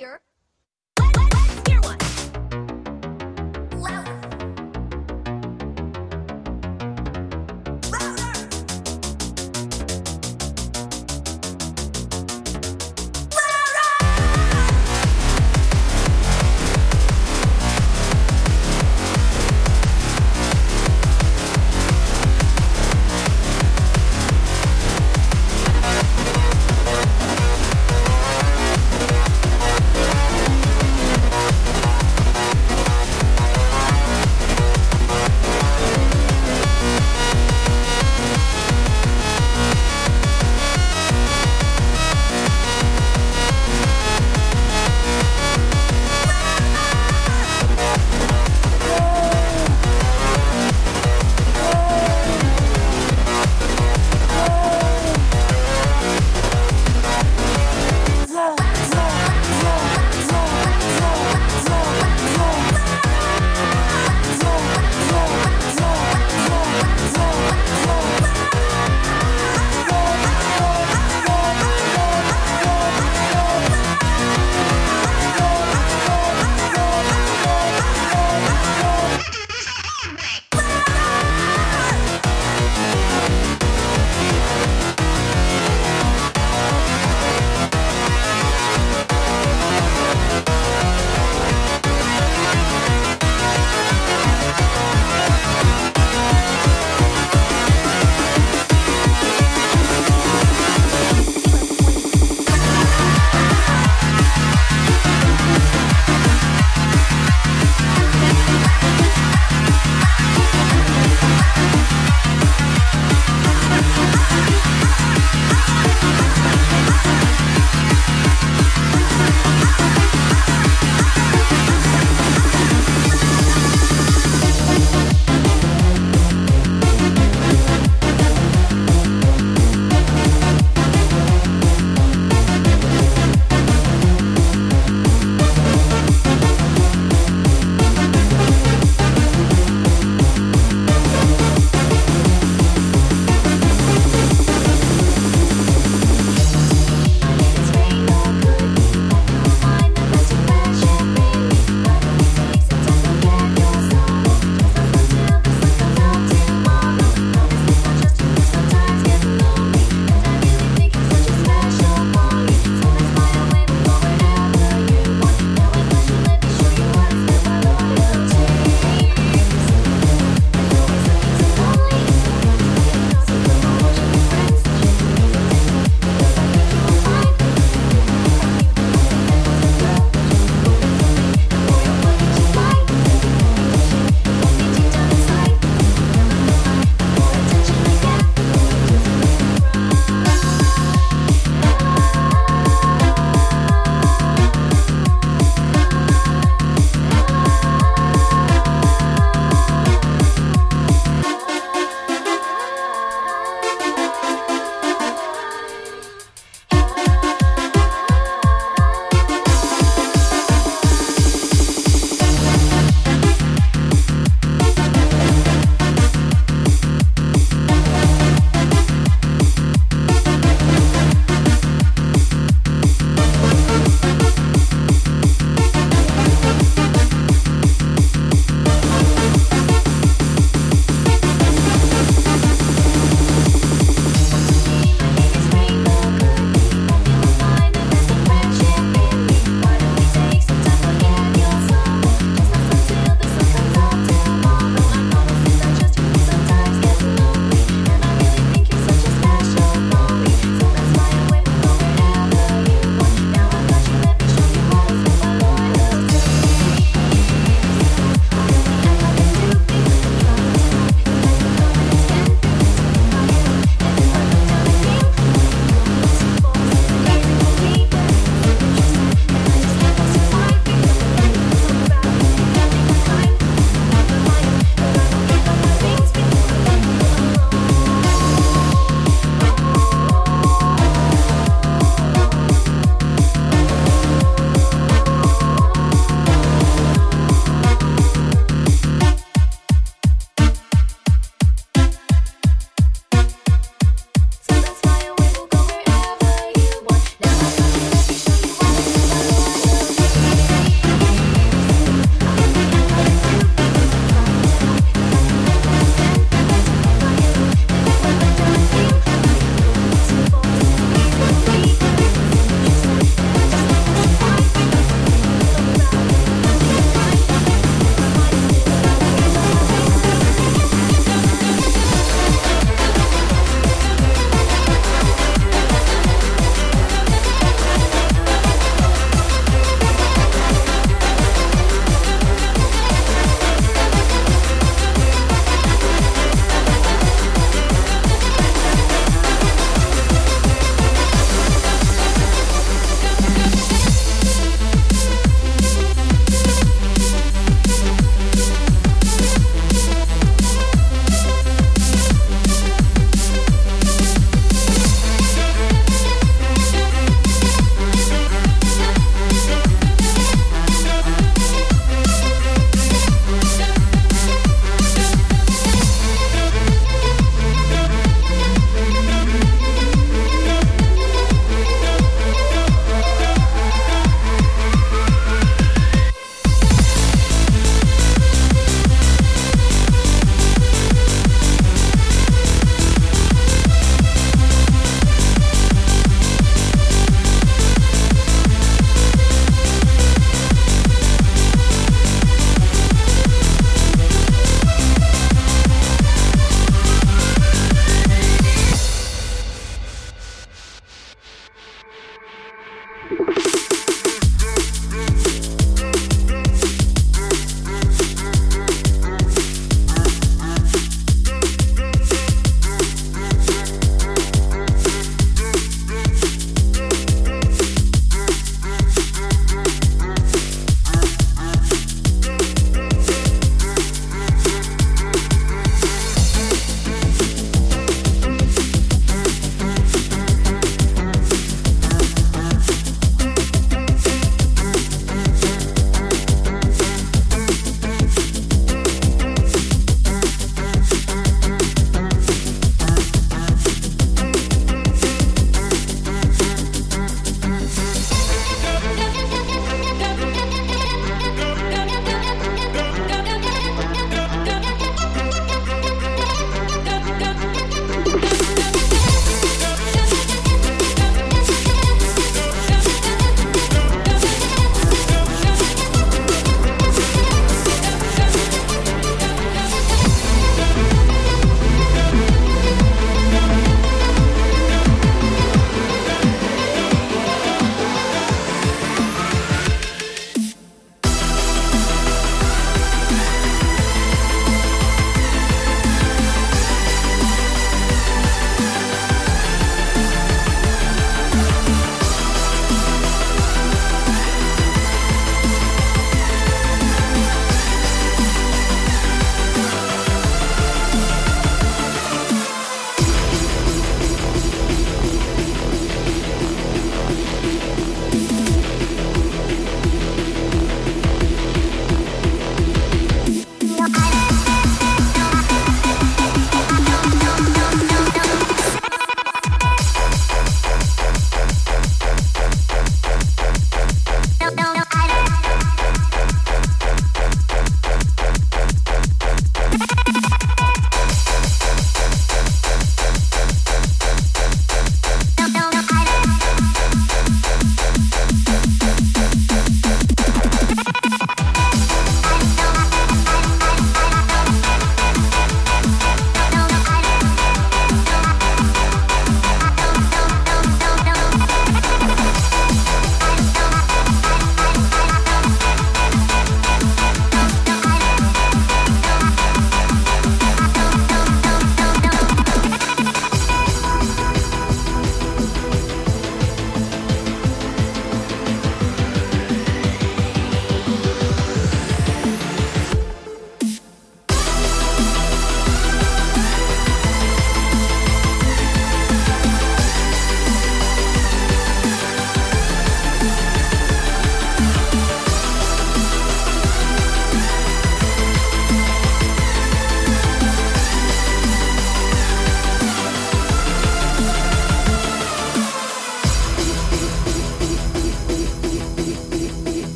here. Let's hear one.